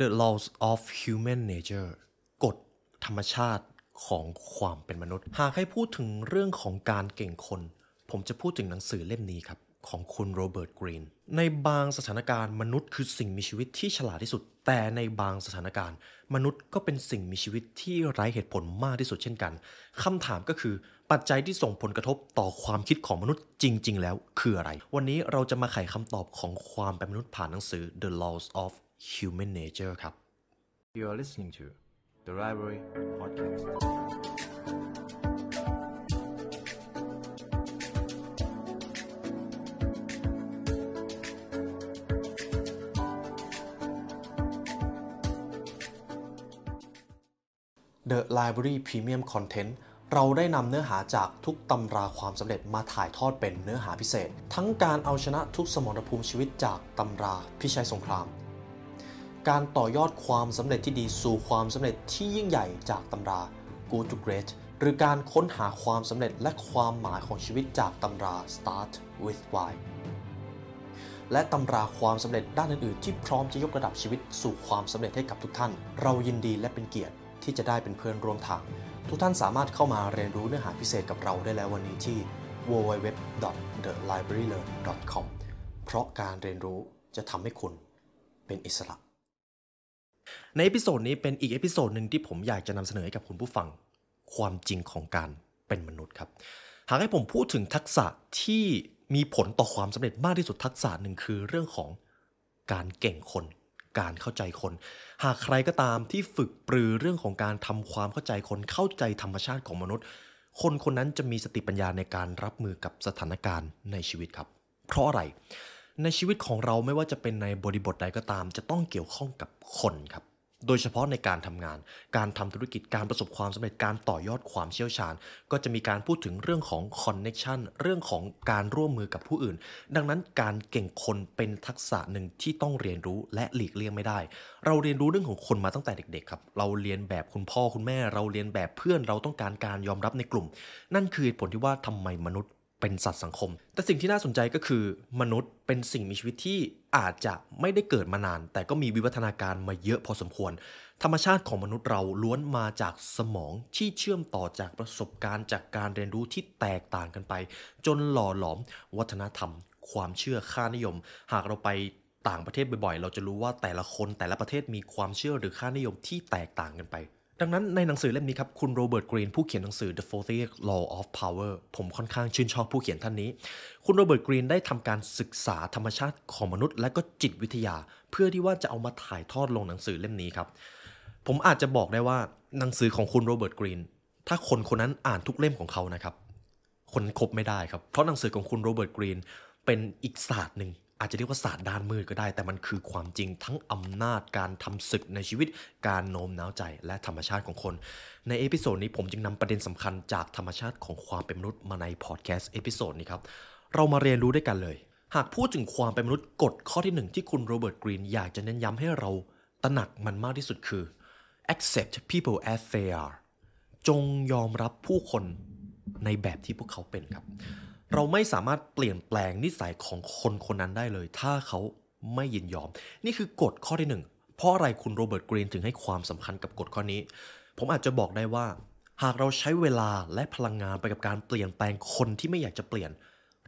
The laws of human nature กฎธรรมชาติของความเป็นมนุษย์ หากให้พูดถึงเรื่องของการเก่งคน ผมจะพูดถึงหนังสือเล่มนี้ครับ ของคุณโรเบิร์ตกรีน ในบางสถานการณ์มนุษย์คือสิ่งมีชีวิตที่ฉลาดที่สุด แต่ในบางสถานการณ์ มนุษย์ก็เป็นสิ่งมีชีวิตที่ไร้เหตุผลมากที่สุดเช่นกัน คำถามก็คือปัจจัยที่ส่งผลกระทบต่อความคิดของมนุษย์จริง ๆ แล้วคืออะไร วันนี้เราจะมาไขคำตอบของความเป็นมนุษย์ผ่านหนังสือ The Laws of Human Nature ครับ You are listening to the Library Podcast. The Library Premium Content เราได้นำเนื้อหาจากทุกตำราความสำเร็จมาถ่ายทอดเป็นเนื้อหาพิเศษ ทั้งการเอาชนะทุกสมรภูมิชีวิตจากตำราพิชัยสงคราม การต่อยอดความสำเร็จที่ดีสู่ความสำเร็จที่ยิ่งใหญ่จากตำรา Good to Great หรือการค้นหาความสำเร็จและความหมายของชีวิตจากตำรา Start with Why และตำราความสำเร็จด้านอื่นๆ ที่พร้อมจะยกระดับชีวิตสู่ความสำเร็จให้กับทุกท่าน เรายินดีและเป็นเกียรติที่จะได้เป็นเพื่อนร่วมทาง ทุกท่านสามารถเข้ามาเรียนรู้เนื้อหาพิเศษกับเราได้แล้ววันนี้ที่ www.thelibrarylearn.com เพราะการเรียนรู้จะทำให้คุณเป็นอิสระ ใน episode นี้เป็นอีก episode หนึ่งที่ผมอยากจะนำเสนอให้กับคุณผู้ฟังความจริงของการเป็นมนุษย์ครับ หากให้ผมพูดถึงทักษะที่มีผลต่อความสำเร็จมากที่สุดทักษะหนึ่งคือเรื่องของการเก่งคน การเข้าใจคน หากใครก็ตามที่ฝึกปรือเรื่องของการทำความเข้าใจคนเข้าใจธรรมชาติของมนุษย์ คนคนนั้นจะมีสติปัญญาในการรับมือกับสถานการณ์ในชีวิตครับ เพราะอะไรในชีวิตของเราไม่ว่าจะเป็นในบริบทใดก็ตาม จะต้องเกี่ยวข้องกับคนครับ โดยเฉพาะในการทำงาน การทำธุรกิจ การประสบความสำเร็จ การต่อยอดความเชี่ยวชาญ ก็จะมีการพูดถึงเรื่องของคอนเน็ชันเรื่องของการร่วมมือกับผู้อื่น ดังนั้นการเก่งคนเป็นทักษะหนึ่งที่ต้องเรียนรู้และหลีกเลี่ยงไม่ได้ เราเรียนรู้เรื่องของคนมาตั้งแต่เด็กๆครับ เราเรียนแบบคุณพ่อคุณแม่ เราเรียนแบบเพื่อน เราต้องการการยอมรับในกลุ่ม นั่นคือผลที่ว่าทำไมมนุษย์ เป็นสัตว์สังคม แต่สิ่งที่น่าสนใจก็คือ มนุษย์เป็นสิ่งมีชีวิตที่อาจจะไม่ได้เกิดมานาน แต่ก็มีวิวัฒนาการมาเยอะพอสมควร ธรรมชาติของมนุษย์เราล้วนมาจากสมองที่เชื่อมต่อจากประสบการณ์จากการเรียนรู้ที่แตกต่างกันไป จนหล่อหลอม วัฒนธรรม ความเชื่อค่านิยม หากเราไปต่างประเทศบ่อยๆ เราจะรู้ว่าแต่ละคนแต่ละประเทศมีความเชื่อหรือค่านิยมที่แตกต่างกันไป ดังนั้นในหนังสือเล่มนี้ครับ คุณโรเบิร์ตกรีนผู้เขียนหนังสือ The 48 Laws of Power ผมค่อนข้างชื่นชอบผู้เขียนท่านนี้ คุณโรเบิร์ตกรีนได้ทำการศึกษาธรรมชาติของมนุษย์ และก็จิตวิทยา เพื่อที่ว่าจะเอามาถ่ายทอดลงหนังสือเล่มนี้ครับ ผมอาจจะบอกได้ว่าหนังสือของคุณโรเบิร์ตกรีนถ้าคนคนนั้นอ่านทุกเล่มของเขานะครับ คนคบไม่ได้ครับ เพราะหนังสือของคุณโรเบิร์ตกรีนเป็นอีกศาสตร์หนึ่ง อาจจะเรียกว่าศาสตร์ด้านมืดก็ได้ แต่มันคือความจริงทั้งอำนาจการทำศึกในชีวิต การโน้มน้าวใจและธรรมชาติของคน ใน episode นี้ผมจึงนำประเด็นสำคัญจากธรรมชาติของความเป็นมนุษย์มาในพอดแคสต์ episode นี้ครับ เรามาเรียนรู้ด้วยกันเลย หากพูดถึงความเป็นมนุษย์กฎข้อที่หนึ่งที่คุณโรเบิร์ตกรีนอยากจะเน้นย้ำให้เราตระหนักมันมากที่สุดคือ accept people as they are จงยอมรับผู้คนในแบบที่พวกเขาเป็นครับ เราไม่สามารถเปลี่ยนแปลงนิสัยของคนคนนั้นได้เลย ถ้าเขาไม่ยินยอม นี่คือกฎข้อที่หนึ่งเพราะอะไรคุณโรเบิร์ตกรีนถึงให้ความสำคัญกับกฎข้อนี้ ผมอาจจะบอกได้ว่า หากเราใช้เวลาและพลังงานไปกับการเปลี่ยนแปลงคนที่ไม่อยากจะเปลี่ยน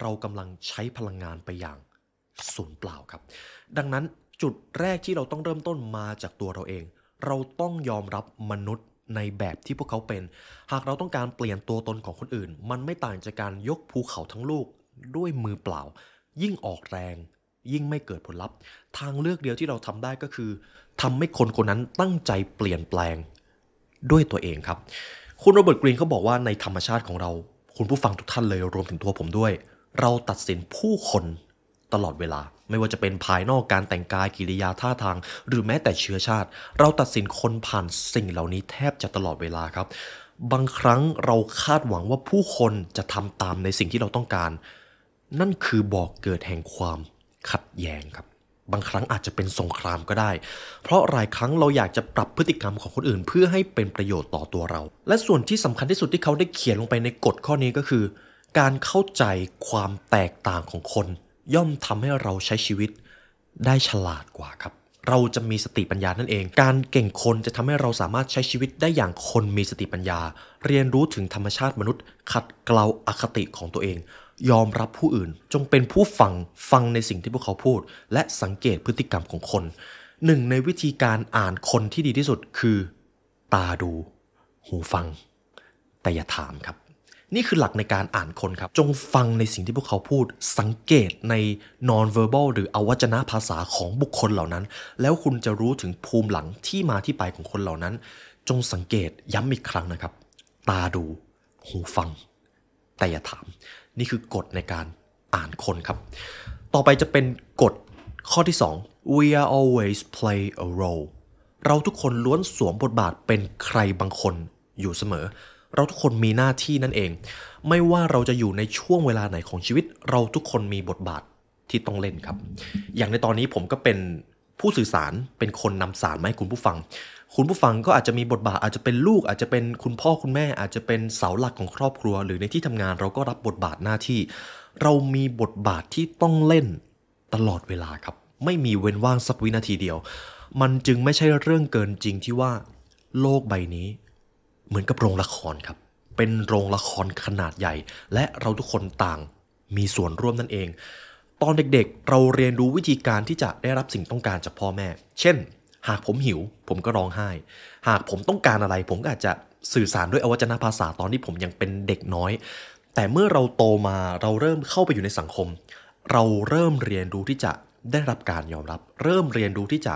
เรากำลังใช้พลังงานไปอย่างสูญเปล่าครับ ดังนั้นจุดแรกที่เราต้องเริ่มต้นมาจากตัวเราเอง เราต้องยอมรับมนุษย์ ในแบบที่พวกเขาเป็น หากเราต้องการเปลี่ยนตัวตนของคนอื่น มันไม่ต่างจากการยกภูเขาทั้งลูกด้วยมือเปล่า ยิ่งออกแรง ยิ่งไม่เกิดผลลัพธ์ ทางเลือกเดียวที่เราทำได้ก็คือทำให้คนคนนั้นตั้งใจเปลี่ยนแปลงด้วยตัวเองครับ คุณโรเบิร์ตกรีนเขาบอกว่าในธรรมชาติของเรา คุณผู้ฟังทุกท่านเลยรวมถึงตัวผมด้วย เราตัดสินผู้คนตลอดเวลา ไม่ว่าจะเป็นภายนอกการแต่งกายกิริยาท่าทาง หรือแม้แต่เชื้อชาติ เราตัดสินคนผ่านสิ่งเหล่านี้แทบจะตลอดเวลาครับ บางครั้งเราคาดหวังว่าผู้คนจะทำตามในสิ่งที่เราต้องการ นั่นคือบอกเกิดแห่งความขัดแย้งครับ บางครั้งอาจจะเป็นสงครามก็ได้ เพราะหลายครั้งเราอยากจะปรับพฤติกรรมของคนอื่น เพื่อให้เป็นประโยชน์ต่อตัวเรา และส่วนที่สำคัญที่สุดที่เขาได้เขียนลงไปในกฎข้อนี้ก็คือ การเข้าใจความแตกต่างของคน ย่อมทำให้เราใช้ชีวิตได้ฉลาดกว่าครับ เราจะมีสติปัญญานั่นเอง การเก่งคนจะทำให้เราสามารถใช้ชีวิตได้อย่างคนมีสติปัญญา เรียนรู้ถึงธรรมชาติมนุษย์ ขัดเกลาอคติของตัวเอง ยอมรับผู้อื่น จงเป็นผู้ฟังฟังในสิ่งที่พวกเขาพูด และสังเกตพฤติกรรมของคนหนึ่งในวิธีการอ่านคนที่ดีที่สุดคือ ตาดู หูฟัง แต่อย่าถามครับ นี่คือหลักในการอ่านคนครับ จงฟังในสิ่งที่พวกเขาพูด สังเกตใน non-verbal หรืออวัจนภาษาของบุคคลเหล่านั้น แล้วคุณจะรู้ถึงภูมิหลังที่มาที่ไปของคนเหล่านั้น จงสังเกตย้ำอีกครั้งนะครับ ตาดู หูฟัง แต่อย่าถาม นี่คือกฎในการอ่านคนครับ ต่อไปจะเป็นกฎข้อที่ 2 we are always play a role เราทุกคนล้วนสวมบทบาทเป็นใครบางคนอยู่เสมอ เราทุกคนมีหน้าที่นั่นเอง ไม่ว่าเราจะอยู่ในช่วงเวลาไหนของชีวิต เราทุกคนมีบทบาทที่ต้องเล่นครับ อย่างในตอนนี้ผมก็เป็นผู้สื่อสารเป็นคนนำสารมาให้คุณผู้ฟัง คุณผู้ฟังก็อาจจะมีบทบาทอาจจะเป็นลูก อาจจะเป็นคุณพ่อคุณแม่ อาจจะเป็นเสาหลักของครอบครัว หรือในที่ทำงานเราก็รับบทบาทหน้าที่ เรามีบทบาทที่ต้องเล่นตลอดเวลาครับ ไม่มีเว้นว่างสักวินาทีเดียว มันจึงไม่ใช่เรื่องเกินจริงที่ว่า โลกใบนี้ เหมือนกับโรงละครครับ เป็นโรงละครขนาดใหญ่ และเราทุกคนต่างมีส่วนร่วมนั่นเอง ตอนเด็กๆ เราเรียนรู้วิธีการที่จะได้รับสิ่งต้องการจากพ่อแม่ เช่น หากผมหิว ผมก็ร้องไห้ หากผมต้องการอะไร ผมก็อาจจะสื่อสารด้วยอวัจนภาษาตอนที่ผมยังเป็นเด็กน้อย แต่เมื่อเราโตมาเราเริ่มเข้าไปอยู่ในสังคม เราเริ่มเรียนรู้ที่จะได้รับการยอมรับ เริ่มเรียนรู้ที่จะ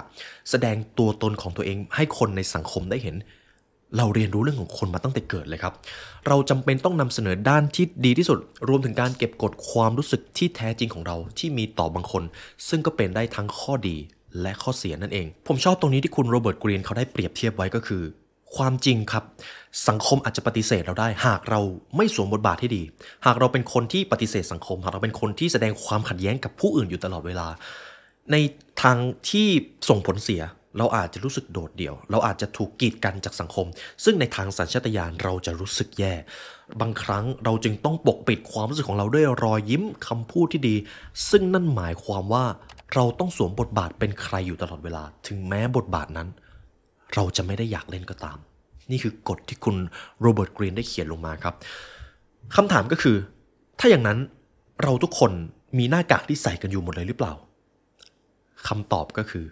แสดงตัวตนของตัวเองให้คนในสังคมได้เห็น เราเรียนรู้เรื่องของคนมาตั้งแต่เกิดเลยครับ เราจำเป็นต้องนำเสนอด้านที่ดีที่สุด รวมถึงการเก็บกดความรู้สึกที่แท้จริงของเราที่มีต่อบางคน ซึ่งก็เป็นได้ทั้งข้อดีและข้อเสียนั่นเอง ผมชอบตรงนี้ที่คุณโรเบิร์ตกรีนเขาได้เปรียบเทียบไว้ก็คือ ความจริงครับ สังคมอาจจะปฏิเสธเราได้ หากเราไม่สวมบทบาทที่ดี หากเราเป็นคนที่ปฏิเสธสังคม หากเราเป็นคนที่แสดงความขัดแย้งกับผู้อื่นอยู่ตลอดเวลา ในทางที่ส่งผลเสีย เราอาจจะรู้สึกโดดเดี่ยว เราอาจจะถูกกีดกันจากสังคม ซึ่งในทางสัญชาตญาณเราจะรู้สึกแย่ บางครั้งเราจึงต้องปกปิดความรู้สึกของเราด้วยรอยยิ้มคำพูดที่ดี ซึ่งนั่นหมายความว่าเราต้องสวมบทบาทเป็นใครอยู่ตลอดเวลา ถึงแม้บทบาทนั้น เราจะไม่ได้อยากเล่นก็ตาม นี่คือกฎที่คุณโรเบิร์ตกรีนได้เขียนลงมาครับคำถามก็คือ ถ้าอย่างนั้นเราทุกคนมีหน้ากากที่ใส่กันอยู่หมดเลยหรือเปล่าคำตอบก็คือ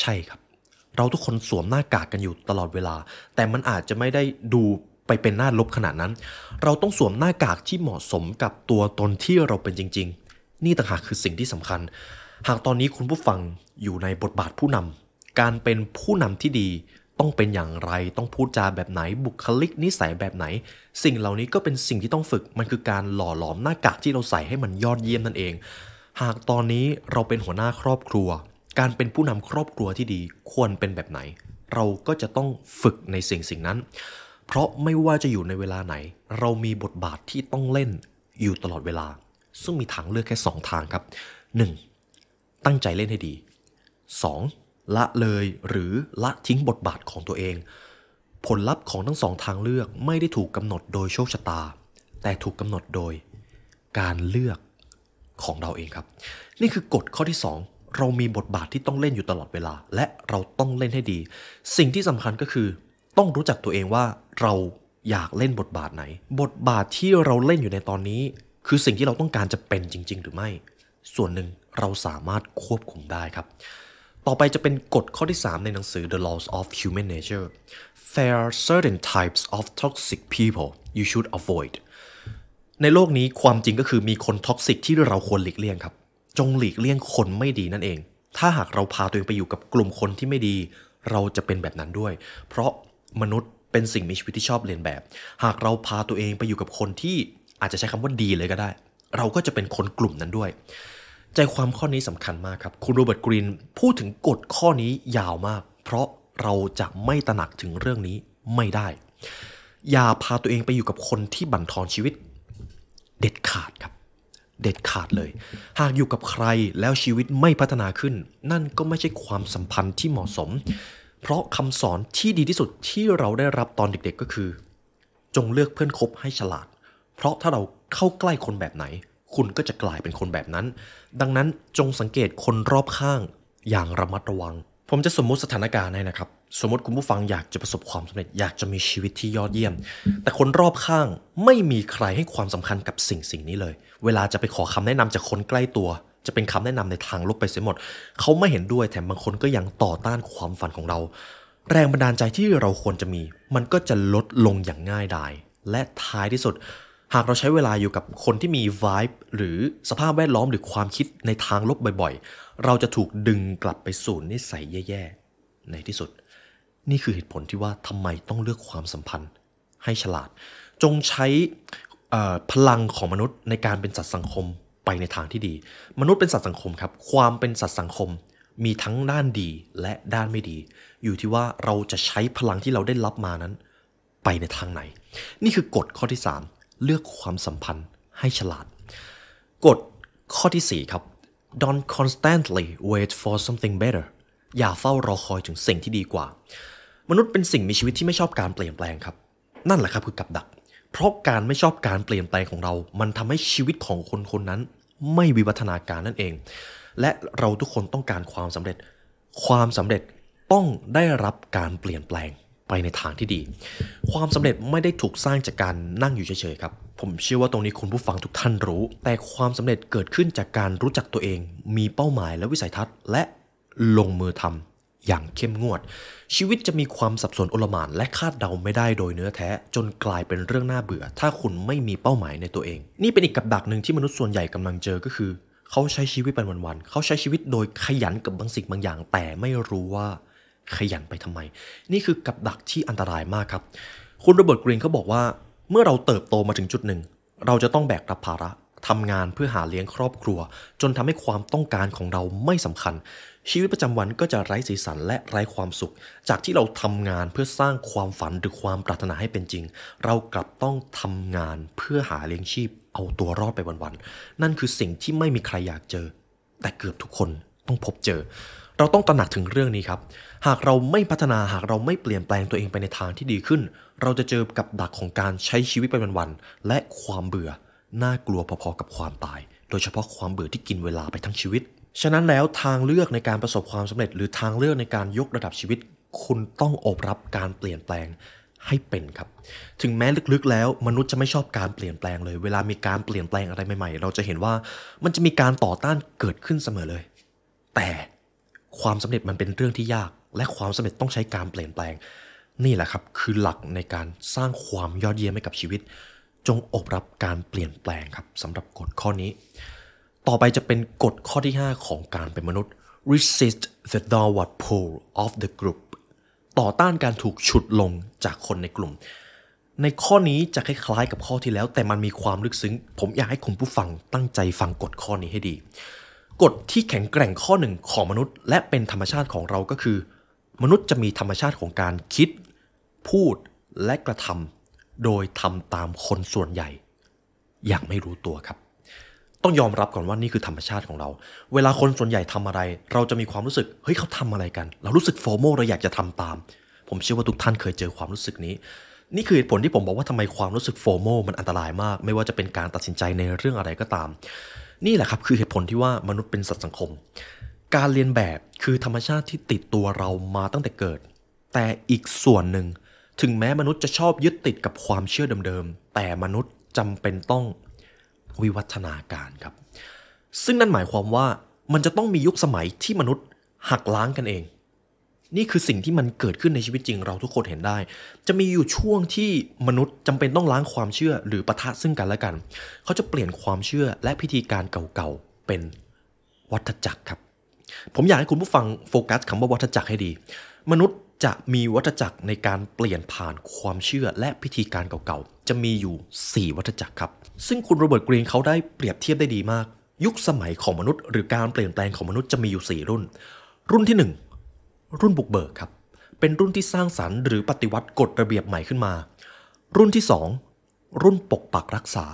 ใช่ครับ เราทุกคนสวมหน้ากากกันอยู่ตลอดเวลา แต่มันอาจจะไม่ได้ดูไปเป็นหน้าลบขนาดนั้น เราต้องสวมหน้ากากที่เหมาะสมกับตัวตนที่เราเป็นจริง ๆ นี่ต่างหากคือสิ่งที่สำคัญ หากตอนนี้คุณผู้ฟังอยู่ในบทบาทผู้นำการเป็นผู้นำที่ดีต้องเป็นอย่างไร ต้องพูดจาแบบไหน บุคลิกนิสัยแบบไหน สิ่งเหล่านี้ก็เป็นสิ่งที่ต้องฝึก มันคือการหล่อหลอมหน้ากากที่เราใส่ให้มันยอดเยี่ยมนั่นเอง หากตอนนี้เราเป็นหัวหน้าครอบครัว การเป็นผู้นำครอบครัวที่ดีควรเป็นแบบไหน เราก็จะต้องฝึกในสิ่งสิ่งนั้น เพราะไม่ว่าจะอยู่ในเวลาไหน เรามีบทบาทที่ต้องเล่นอยู่ตลอดเวลา ซึ่งมีทางเลือกแค่ 2 ทางครับ 1. ตั้งใจเล่นให้ดี 2. ละเลยหรือละทิ้งบทบาทของตัวเอง ผลลัพธ์ของทั้งสองทางเลือกไม่ได้ถูกกำหนดโดยโชคชะตา แต่ถูกกำหนดโดยการเลือกของเราเองครับ นี่คือกฎข้อที่ 2 เรามีบทบาทที่ต้องเล่นอยู่ตลอดเวลา และเราต้องเล่นให้ดี สิ่งที่สำคัญก็คือ ต้องรู้จักตัวเองว่าเราอยากเล่นบทบาทไหน บทบาทที่เราเล่นอยู่ในตอนนี้ คือสิ่งที่เราต้องการจะเป็นจริง ๆ หรือไม่ ส่วนหนึ่งเราสามารถควบคุมได้ครับ ต่อไปจะเป็นกฎข้อที่ 3 ในหนังสือ The Laws of Human Nature There are certain types of toxic people you should avoid ในโลกนี้ความจริงก็คือมีคน toxic ที่เราควรหลีกเลี่ยงครับ จงหลีกเลี่ยงคนไม่ดีนั่นเอง ถ้าหากเราพาตัวเองไปอยู่กับกลุ่มคนที่ไม่ดี เราจะเป็นแบบนั้นด้วย เพราะมนุษย์เป็นสิ่งมีชีวิตที่ชอบเลียนแบบ หากเราพาตัวเองไปอยู่กับคนที่อาจจะใช้คำว่าดีเลยก็ได้ เราก็จะเป็นคนกลุ่มนั้นด้วย ใจความข้อนี้สำคัญมากครับ คุณโรเบิร์ตกรีนพูดถึงกฎข้อนี้ยาวมาก เพราะเราจะไม่ตระหนักถึงเรื่องนี้ไม่ได้ อย่าพาตัวเองไปอยู่กับคนที่บั่นทอนชีวิต เด็ดขาดครับ เด็ดขาดเลย หากอยู่กับใครแล้วชีวิตไม่พัฒนาขึ้น นั่นก็ไม่ใช่ความสัมพันธ์ที่เหมาะสม เพราะคำสอนที่ดีที่สุดที่เราได้รับตอนเด็กๆก็คือ จงเลือกเพื่อนคบให้ฉลาด เพราะถ้าเราเข้าใกล้คนแบบไหน คุณก็จะกลายเป็นคนแบบนั้น ดังนั้นจงสังเกตคนรอบข้างอย่างระมัดระวัง ผมจะสมมุติสถานการณ์ให้นะครับ สมมติคุณผู้ฟังอยากจะประสบความสำเร็จอยากจะมีชีวิตที่ยอดเยี่ยม แต่คนรอบข้างไม่มีใครให้ความสำคัญกับสิ่งสิ่งนี้เลย เวลาจะไปขอคำแนะนำจากคนใกล้ตัว จะเป็นคำแนะนำในทางลบไปเสียหมด เขาไม่เห็นด้วยแถมบางคนก็ยังต่อต้านความฝันของเรา แรงบันดาลใจที่เราควรจะมี มันก็จะลดลงอย่างง่ายดาย และท้ายที่สุด หากเราใช้เวลาอยู่กับคนที่มี vibe หรือสภาพแวดล้อมหรือความคิดในทางลบบ่อยๆ เราจะถูกดึงกลับไปสู่นิสัยแย่ๆในที่สุด นี่คือเหตุผลที่ว่าทำไมต้องเลือกความสัมพันธ์ให้ฉลาด จงใช้พลังของมนุษย์ในการเป็นสัตว์สังคมไปในทางที่ดี มนุษย์เป็นสัตว์สังคมครับ ความเป็นสัตว์สังคมมีทั้งด้านดีและด้านไม่ดี อยู่ที่ว่าเราจะใช้พลังที่เราได้รับมานั้น ไปในทางไหน นี่คือกฎข้อที่ 3 เลือกความสัมพันธ์ให้ฉลาด กฎข้อทีสี่4 ครับ don't constantly wait for something better อย่าเฝ้ารอคอยถึงสิ่งที่ดีกว่า มนุษย์เป็นสิ่งมีชีวิตที่ไม่ชอบการเปลี่ยนแปลงครับ นั่นแหละครับคือกับดัก เพราะการไม่ชอบการเปลี่ยนแปลงของเรา มันทำให้ชีวิตของคนคนนั้น ไม่วิวัฒนาการนั่นเอง และเราทุกคนต้องการความสำเร็จ ความสำเร็จต้องได้รับการเปลี่ยนแปลงไปในทางที่ดี ความสำเร็จไม่ได้ถูกสร้างจากการนั่งอยู่เฉยๆครับ ผมเชื่อว่าตรงนี้คุณผู้ฟังทุกท่านรู้ แต่ความสำเร็จเกิดขึ้นจากการรู้จักตัวเอง มีเป้าหมายและวิสัยทัศน์ และลงมือทำ อย่างเข้มงวด ชีวิตจะมีความสับสนโอลหมานและคาดเดาไม่ได้โดยเนื้อแท้ จนกลายเป็นเรื่องน่าเบื่อ ถ้าคุณไม่มีเป้าหมายในตัวเอง นี่เป็นอีกกับดักหนึ่งที่มนุษย์ส่วนใหญ่กำลังเจอก็คือ เขาใช้ชีวิตเป็นวันๆเขาใช้ชีวิตโดยขยันกับบางสิ่งบางอย่าง แต่ไม่รู้ว่าขยันไปทำไม นี่คือกับดักที่อันตรายมากครับ คุณโรเบิร์ตกรีนเขาบอกว่า เมื่อเราเติบโตมาถึงจุดหนึ่ง เราจะต้องแบกรับภาระทำงานเพื่อหาเลี้ยงครอบครัว จนทำให้ความต้องการของเราไม่สำคัญ ชีวิตประจำวันก็จะไร้สีสันและไร้ความสุข จากที่เราทำงานเพื่อสร้างความฝันหรือความปรารถนาให้เป็นจริง เรากลับต้องทำงานเพื่อหาเลี้ยงชีพ เอาตัวรอดไปวันๆนั่นคือสิ่งที่ไม่มีใครอยากเจอ แต่เกือบทุกคนต้องพบเจอ เราต้องตระหนักถึงเรื่องนี้ครับ หากเราไม่พัฒนาหากเราไม่เปลี่ยนแปลงตัวเองไปในทางที่ดีขึ้น เราจะเจอกับดักของการใช้ชีวิตไปวันๆและความเบื่อน่ากลัวพอๆกับความตาย โดยเฉพาะความเบื่อที่กินเวลาไปทั้งชีวิต ฉะนั้นแล้วทางเลือกในการประสบความสำเร็จ หรือทางเลือกในการยกระดับชีวิต คุณต้องอบรับการเปลี่ยนแปลงให้เป็นครับ ถึงแม้ลึกๆ แล้วมนุษย์จะไม่ชอบการเปลี่ยนแปลงเลย เวลามีการเปลี่ยนแปลงอะไรใหม่ๆ เราจะเห็นว่ามันจะมีการต่อต้านเกิดขึ้นเสมอเลย แต่ความสำเร็จมันเป็นเรื่องที่ยาก และความสำเร็จต้องใช้การเปลี่ยนแปลง นี่แหละครับ คือหลักในการสร้างความยอดเยี่ยมให้กับชีวิต จงอบรับการเปลี่ยนแปลงครับสำหรับกฎข้อนี้ ต่อไปจะเป็นกฎข้อที่ 5 ของการเป็นมนุษย์ resist the downward pull of the group ต่อต้านการถูกฉุดลงจากคนในกลุ่ม ในข้อนี้จะคล้ายๆกับข้อที่แล้ว แต่มันมีความลึกซึ้ง ผมอยากให้คุณผู้ฟังตั้งใจฟังกฎข้อนี้ให้ดี กฎที่แข็งแกร่งข้อหนึ่งของมนุษย์ และเป็นธรรมชาติของเราก็คือ มนุษย์จะมีธรรมชาติของการคิด พูดและกระทำโดยทำตามคนส่วนใหญ่ อย่างไม่รู้ตัวครับ ต้องยอมรับก่อนว่านี่คือธรรมชาติของเรา เวลาคนส่วนใหญ่ทำอะไร เราจะมีความรู้สึก เฮ้ยเขาทำอะไรกัน เรารู้สึกโฟโมเราอยากจะทำตาม ผมเชื่อว่าทุกท่านเคยเจอความรู้สึกนี้ นี่คือเหตุผลที่ผมบอกว่าทำไมความรู้สึกโฟโมมันอันตรายมาก ไม่ว่าจะเป็นการตัดสินใจในเรื่องอะไรก็ตาม นี่แหละครับคือเหตุผลที่ว่ามนุษย์เป็นสัตว์สังคม การเรียนแบบคือธรรมชาติที่ติดตัวเรามาตั้งแต่เกิด แต่อีกส่วนหนึ่ง ถึงแม้มนุษย์จะชอบยึดติดกับความเชื่อเดิมๆแต่มนุษย์จำเป็นต้อง วิวัฒนาการครับ ซึ่งนั่นหมายความว่ามันจะต้องมียุคสมัยที่มนุษย์หักล้างกันเอง นี่คือสิ่งที่มันเกิดขึ้นในชีวิตจริงเราทุกคนเห็นได้ จะมีอยู่ช่วงที่มนุษย์จำเป็นต้องล้างความเชื่อหรือปะทะซึ่งกันและกัน เขาจะเปลี่ยนความเชื่อและพิธีการเก่าๆเป็นวัฏจักรครับ ผมอยากให้คุณผู้ฟังโฟกัสคำว่าวัฏจักรให้ดี มนุษย์จะมีวัฏจักรในการเปลี่ยนผ่านความเชื่อและพิธีการเก่าๆ จะมีอยู่ 4 วัฏจักรครับ ซึ่งคุณโรเบิร์ตกรีนเขาได้เปรียบเทียบได้ดีมาก ยุคสมัยของมนุษย์ หรือการเปลี่ยนแปลงของมนุษย์จะมีอยู่ 4 รุ่น รุ่นที่ 1 รุ่นบุกเบิกครับ เป็นรุ่นที่สร้างสรรค์หรือปฏิวัติกฎระเบียบใหม่ขึ้นมา รุ่นที่ 2 รุ่นปกปักรักษา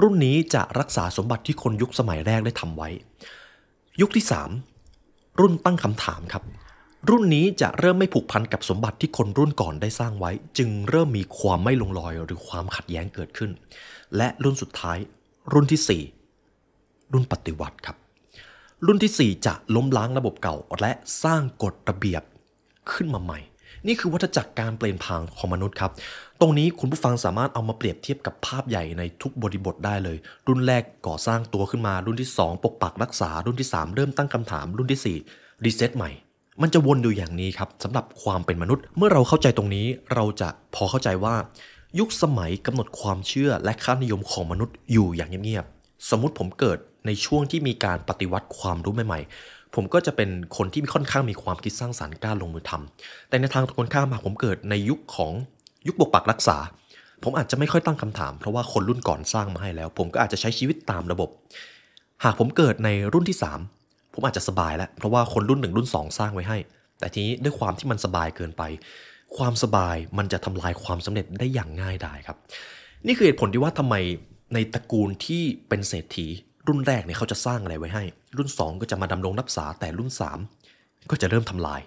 รุ่นนี้จะรักษาสมบัติที่คนยุคสมัยแรกได้ทำไว้ ยุคที่ 3 รุ่นตั้งคำถามครับ รุ่นนี้จะเริ่มไม่ผูกพันกับสมบัติที่คนรุ่นก่อนได้สร้างไว้ จึงเริ่มมีความไม่ลงรอยหรือความขัดแย้งเกิดขึ้น และรุ่นสุดท้าย รุ่นที่ 4 รุ่นปฏิวัติครับ รุ่นที่ 4 จะล้มล้างระบบเก่า และสร้างกฎระเบียบขึ้นมาใหม่ นี่คือวัฏจักรการเปลี่ยนผ่านของมนุษย์ครับ ตรงนี้คุณผู้ฟังสามารถเอามาเปรียบเทียบกับภาพใหญ่ในทุกบริบทได้เลย รุ่นแรกก่อสร้างตัวขึ้นมา รุ่นที่ 2 ปกปักรักษา รุ่นที่ 3 เริ่มตั้งคำถาม รุ่นที่ 4 รีเซ็ตใหม่ มันจะวนอยู่อย่างนี้ครับสำหรับความเป็นมนุษย์ เมื่อเราเข้าใจตรงนี้เราจะพอเข้าใจว่า ยุคสมัยกำหนดความเชื่อและค่านิยมของมนุษย์อยู่อย่างเงียบๆสมมติผมเกิดในช่วงที่มีการปฏิวัติความรู้ใหม่ๆ ผมก็จะเป็นคนที่ค่อนข้างมีความคิดสร้างสารรค์กล้าลงมือทำแต่ในทางตรงกันข้ามหากผมเกิดในยุคของยุคปกปักรักษา ผมอาจจะไม่ค่อยตั้งคำถามเพราะว่าคนรุ่นก่อนสร้างมาให้แล้ว ผมก็อาจจะใช้ชีวิตตามระบบ หากผมเกิดในรุ่นที่ 3 ผมอาจจะสบายแล้ว เพราะว่าคนรุ่นหนึ่งรุ่น 2 สร้างไว้ให้ แต่ทีนี้ด้วยความที่มันสบายเกินไป ความสบายมันจะทำลายความสำเร็จได้อย่างง่ายดายครับ นี่คือเหตุผลที่ว่าทำไมในตระกูลที่เป็นเศรษฐี รุ่นแรกเนี่ยเขาจะสร้างอะไรไว้ให้ รุ่น 2 ก็จะมาดำรงรักษาแต่รุ่น 3 ก็จะเริ่มทำลาย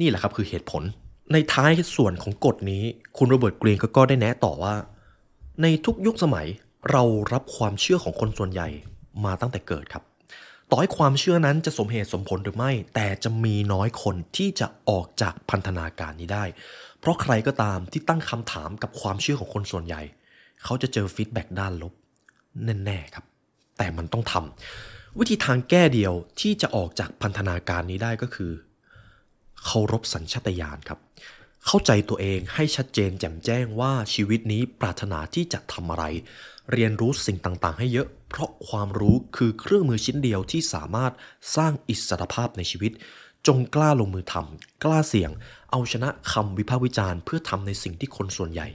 นี่แหละครับคือเหตุผล ในท้ายส่วนของกฎนี้ คุณโรเบิร์ตกรีนก็ได้แนะต่อว่า ในทุกยุคสมัยเรารับความเชื่อของคนส่วนใหญ่มาตั้งแต่เกิดครับ ต่อให้ความเชื่อนั้นจะสมเหตุสมผลหรือไม่ แต่จะมีน้อยคนที่จะออกจากพันธนาการนี้ได้ เพราะใครก็ตามที่ตั้งคำถามกับความเชื่อของคนส่วนใหญ่ เขาจะเจอ feedback ด้านลบแน่ๆครับ แต่มันต้องทำวิธีทางแก้เดียวที่จะออกจากพันธนาการนี้ได้ก็คือเคารพสัญชาตญาณครับ เข้าใจตัวเองให้ชัดเจนแจ่มแจ้งว่าชีวิตนี้ปรารถนาที่จะทำอะไร เรียนรู้สิ่งต่างๆ ให้เยอะ เพราะความรู้คือเครื่องมือชิ้นเดียวที่สามารถสร้างอิสรภาพในชีวิต จงกล้าลงมือทำกล้าเสี่ยง เอาชนะคำวิพากษ์วิจารณ์เพื่อทำในสิ่งที่คนส่วนใหญ่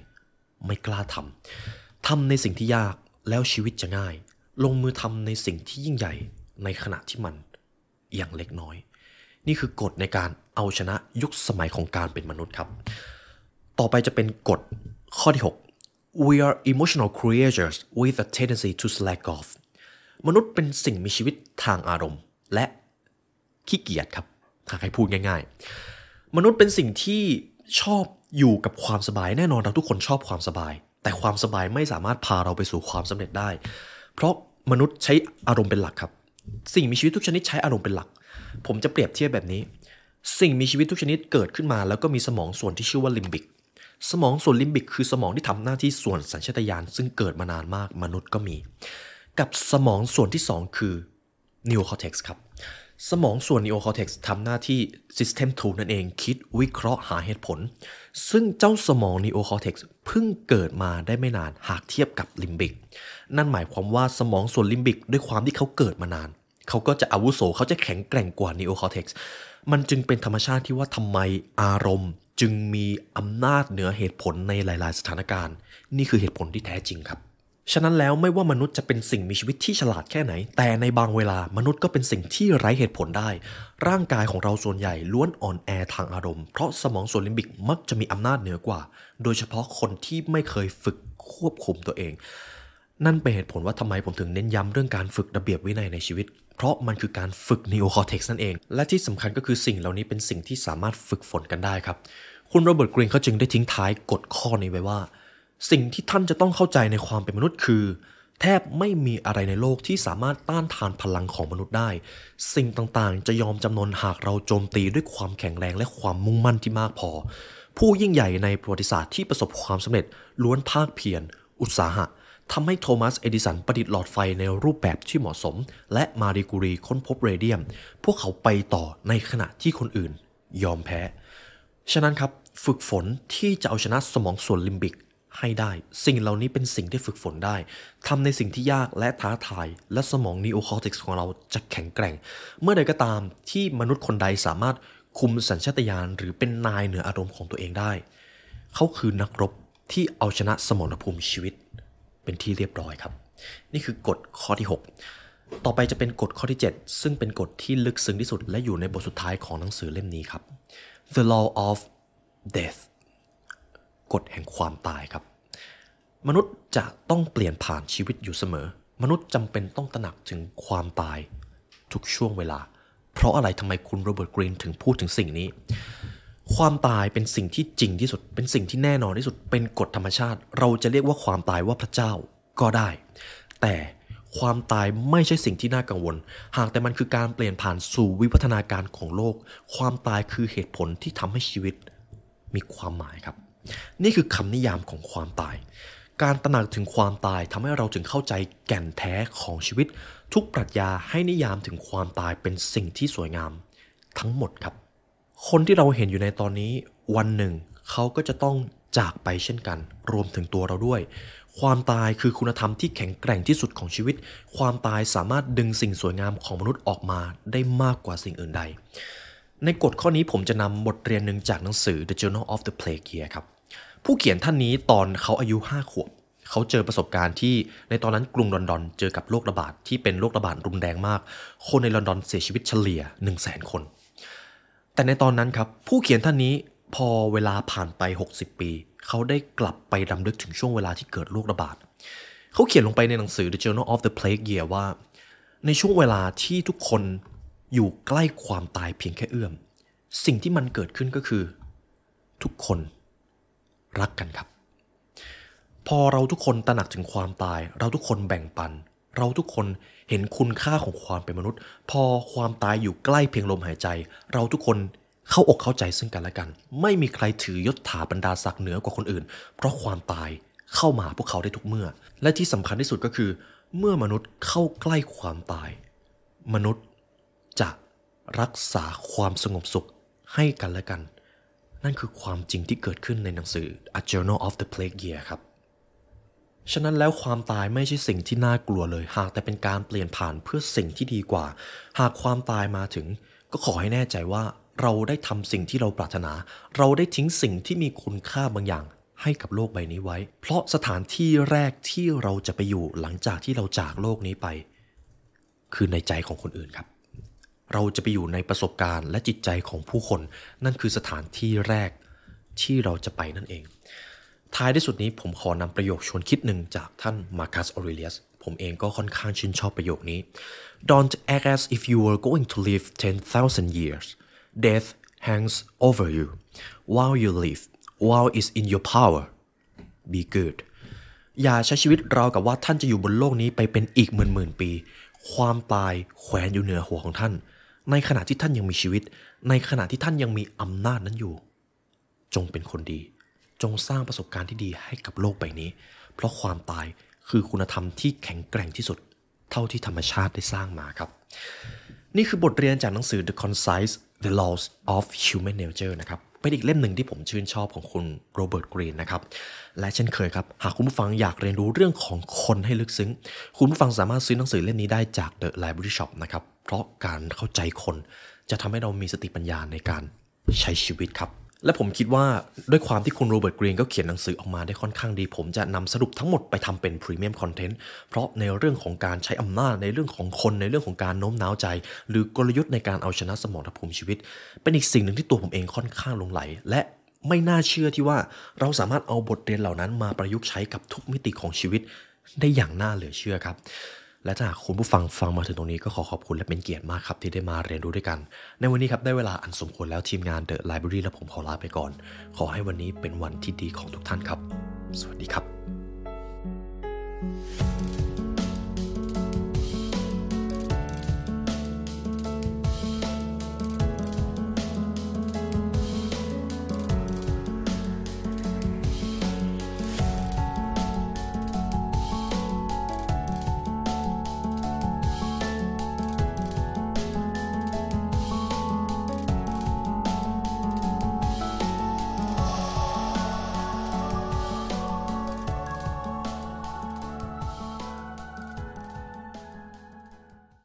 ไม่กล้าทำทำในสิ่งที่ยากแล้วชีวิตจะง่าย ลงมือทำในสิ่งที่ยิ่งใหญ่ในขณะที่มันอย่างเล็กน้อย นี่คือกฎในการเอาชนะยุคสมัยของการเป็นมนุษย์ครับ ต่อไปจะเป็นกฎข้อที่ 6 we are emotional creatures with a tendency to slack off มนุษย์เป็นสิ่งมีชีวิตทางอารมณ์ และขี้เกียจครับหากให้พูดง่าย ๆ มนุษย์เป็นสิ่งที่ชอบอยู่กับความสบายแน่นอนเราทุกคนชอบความสบาย แต่ความสบายไม่สามารถพาเราไปสู่ความสำเร็จได้ เพราะมนุษย์ใช้อารมณ์เป็นหลักครับ สิ่งมีชีวิตทุกชนิดใช้อารมณ์เป็นหลัก ผมจะเปรียบเทียบแบบนี้ สิ่งมีชีวิตทุกชนิดเกิดขึ้นมา แล้วก็มีสมองส่วนที่ชื่อว่าลิมบิก สมองส่วนลิมบิกคือสมองที่ทำหน้าที่ส่วนสัญชาตญาณซึ่งเกิดมานานมากมนุษย์ก็มี กับสมองส่วนที่ 2 คือ neocortex ครับสมองส่วน neocortex ทำหน้าที่ system 2นั่นเองคิดวิเคราะห์หาเหตุผล ซึ่งเจ้าสมอง neocortex เพิ่งเกิดมาได้ไม่นานหากเทียบกับลิมบิก นั่นหมายความว่าสมองส่วนลิมบิกด้วยความที่เขาเกิดมานาน เขาก็จะอาวุโสเขาจะแข็งแกร่งกว่า neocortex มันจึงเป็นธรรมชาติที่ว่าทำไมอารมณ์ จึงมีอำนาจเหนือเหตุผลในหลาย ๆ สถานการณ์ นี่คือเหตุผลที่แท้จริงครับ ฉะนั้นแล้วไม่ว่ามนุษย์จะเป็นสิ่งมีชีวิตที่ฉลาดแค่ไหน แต่ในบางเวลามนุษย์ก็เป็นสิ่งที่ไร้เหตุผลได้ ร่างกายของเราส่วนใหญ่ล้วนอ่อนแอทางอารมณ์ เพราะสมองส่วนลิมบิกมักจะมีอำนาจเหนือกว่า โดยเฉพาะคนที่ไม่เคยฝึกควบคุมตัวเอง นั่นเป็นเหตุผลว่าทำไมผมถึงเน้นย้ำเรื่องการฝึกระเบียบวินัยในชีวิตเพราะมันคือการฝึก neocortex นั่นเอง และที่สำคัญก็คือสิ่งเหล่านี้เป็นสิ่งที่สามารถฝึกฝนกันได้ครับ คุณโรเบิร์ตกรีนเขาจึงได้ทิ้งท้ายกฎข้อนี้ไว้ว่า สิ่งที่ท่านจะต้องเข้าใจในความเป็นมนุษย์คือ แทบไม่มีอะไรในโลกที่สามารถต้านทานพลังของมนุษย์ได้ สิ่งต่างๆ จะยอมจำนนหากเราโจมตีด้วยความแข็งแรงและความมุ่งมั่นที่มากพอ ผู้ยิ่งใหญ่ในประวัติศาสตร์ที่ประสบความสำเร็จล้วนภาคเพียรอุตสาหะทำให้โทมัส เอดิสันประดิษฐ์หลอดไฟในรูปแบบที่เหมาะสม และมารีกูรีค้นพบเรเดียม พวกเขาไปต่อในขณะที่คนอื่น ยอมแพ้ ฉะนั้นครับ ฝึกฝนที่จะเอาชนะสมองส่วนลิมบิกให้ได้ สิ่งเหล่านี้เป็นสิ่งที่ฝึกฝนได้ทำในสิ่งที่ยากและท้าทาย และสมองนีโอคอร์ติกของเราจะแข็งแกร่ง เมื่อใดก็ตามที่มนุษย์คนใดสามารถคุมสัญชาตญาณหรือเป็นนายเหนืออารมณ์ของตัวเองได้ เขาคือนักรบที่เอาชนะสมรภูมิชีวิต เป็นที่เรียบร้อยครับ นี่คือกฎข้อที่ 6 ต่อไปจะเป็นกฎข้อที่ 7 ซึ่งเป็นกฎที่ลึกซึ้งที่สุด และอยู่ในบทสุดท้ายของหนังสือเล่มนี้ครับ The Law of Death กฎแห่งความตายครับ มนุษย์จะต้องเปลี่ยนผ่านชีวิตอยู่เสมอ มนุษย์จำเป็นต้องตระหนักถึงความตายทุกช่วงเวลา เพราะอะไรทำไมคุณโรเบิร์ตกรีนถึงพูดถึงสิ่งนี้ ความตายเป็นสิ่งที่จริงที่สุด เป็นสิ่งที่แน่นอนที่สุด เป็นกฎธรรมชาติ เราจะเรียกว่าความตายว่าพระเจ้าก็ได้ แต่ความตายไม่ใช่สิ่งที่น่ากังวล หากแต่มันคือการเปลี่ยนผ่านสู่วิวัฒนาการของโลก ความตายคือเหตุผลที่ทำให้ชีวิต มีความหมายครับ นี่คือคำนิยามของความตาย การตระหนักถึงความตายทำให้เราถึงเข้าใจแก่นแท้ของชีวิต ทุกปรัชญาให้นิยามถึงความตายเป็นสิ่งที่สวยงาม ทั้งหมดครับ คนที่เราเห็นอยู่ในตอนนี้ วันหนึ่ง เขาก็จะต้องจากไปเช่นกัน รวมถึงตัวเราด้วย ความตายคือคุณธรรมที่แข็งแกร่งที่สุดของชีวิต ความตายสามารถดึงสิ่งสวยงามของมนุษย์ออกมาได้มากกว่าสิ่งอื่นใด ในกฎข้อนี้ผมจะนำบทเรียนหนึ่งจากหนังสือ The Journal of the Plague Year ครับ ผู้เขียนท่านนี้ตอนเขาอายุ 5 ขวบ เขาเจอประสบการณ์ที่ในตอนนั้นกรุงลอนดอนเจอกับโรคระบาดที่เป็นโรคระบาดรุนแรงมาก คนในลอนดอนเสียชีวิตเฉลี่ย 1 0 0 0 0แสนคน แต่ในตอนนั้นครับ ผู้เขียนท่านนี้พอเวลาผ่านไป 60 ปี เขาได้กลับไปรำลึกถึงช่วงเวลาที่เกิดโรคระบาด เขาเขียนลงไปในหนังสือ The Journal of the Plague Year ว่า ในช่วงเวลาที่ทุกคน อยู่ใกล้ความตายเพียงแค่เอื้อม สิ่งที่มันเกิดขึ้นก็คือ ทุกคนรักกันครับ พอเราทุกคนตระหนักถึงความตาย เราทุกคนแบ่งปัน เราทุกคนเห็นคุณค่าของความเป็นมนุษย์ พอความตายอยู่ใกล้เพียงลมหายใจ เราทุกคนเข้าอกเข้าใจซึ่งกันและกัน ไม่มีใครถือยศถาบรรดาศักดิ์เหนือกว่าคนอื่น เพราะความตายเข้ามาพวกเขาได้ทุกเมื่อ และที่สำคัญที่สุดก็คือ เมื่อมนุษย์เข้าใกล้ความตาย มนุษย์ รักษาความสงบสุขให้กันและกัน นั่นคือความจริงที่เกิดขึ้นในหนังสือ A Journal of the Plague Year ครับ ฉะนั้นแล้วความตายไม่ใช่สิ่งที่น่ากลัวเลย หากแต่เป็นการเปลี่ยนผ่านเพื่อสิ่งที่ดีกว่า หากความตายมาถึง ก็ขอให้แน่ใจว่าเราได้ทำสิ่งที่เราปรารถนา เราได้ทิ้งสิ่งที่มีคุณค่าบางอย่างให้กับโลกใบนี้ไว้ เพราะสถานที่แรกที่เราจะไปอยู่หลังจากที่เราจากโลกนี้ไป คือในใจของคนอื่นครับ เราจะไปอยู่ในประสบการณ์และจิตใจของผู้คน นั่นคือสถานที่แรกที่เราจะไปนั่นเอง ท้ายที่สุดนี้ผมขอนำประโยคชวนคิดหนึ่งจากท่านมาร์คัสออเรเลียสผมเองก็ค่อนข้างชื่นชอบประโยคนี้ Don't act as if you were going to live 10,000 years death hangs over you while you live while it's in your power be good อย่าใช้ชีวิตราวกับว่าท่านจะอยู่บนโลกนี้ไปเป็นอีกหมื่นหมื่นปี ความตายแขวนอยู่เหนือหัวของท่าน ในขณะที่ท่านยังมีชีวิต ในขณะที่ท่านยังมีอำนาจนั้นอยู่ จงเป็นคนดี จงสร้างประสบการณ์ที่ดีให้กับโลกใบนี้ เพราะความตายคือคุณธรรมที่แข็งแกร่งที่สุด เท่าที่ธรรมชาติได้สร้างมาครับ นี่คือบทเรียนจากหนังสือ The Concise The Laws of Human Nature นะครับเป็นอีกเล่มหนึ่งที่ผมชื่นชอบของคุณโรเบิร์ตกรีนนะครับ และเช่นเคยครับ หากคุณผู้ฟังอยากเรียนรู้เรื่องของคนให้ลึกซึ้ง คุณผู้ฟังสามารถซื้อหนังสือเล่มนี้ได้จาก The Library Shop นะครับ เพราะการเข้าใจคนจะทำให้เรามีสติปัญญาในการใช้ชีวิตครับ และผมคิดว่าด้วยความที่คุณโรเบิร์ตกรีนก็เขียนหนังสือออกมาได้ค่อนข้างดี ผมจะนำสรุปทั้งหมดไปทำเป็นพรีเมียมคอนเทนต์เพราะในเรื่องของการใช้อำนาจในเรื่องของคนในเรื่องของการโน้มน้าวใจ หรือกลยุทธ์ในการเอาชนะสมรภูมิชีวิต เป็นอีกสิ่งหนึ่งที่ตัวผมเองค่อนข้างลงไหล และไม่น่าเชื่อที่ว่าเราสามารถเอาบทเรียนเหล่านั้นมาประยุกต์ใช้กับทุกมิติของชีวิตได้อย่างน่าเหลือเชื่อครับ และถ้าหากคุณผู้ฟังฟังมาถึงตรงนี้ก็ขอขอบคุณและเป็นเกียรติมากครับที่ได้มาเรียนรู้ด้วยกัน ในวันนี้ครับได้เวลาอันสมควรแล้วทีมงาน The Library และผมขอลาไปก่อน ขอให้วันนี้เป็นวันที่ดีของทุกท่านครับ สวัสดีครับ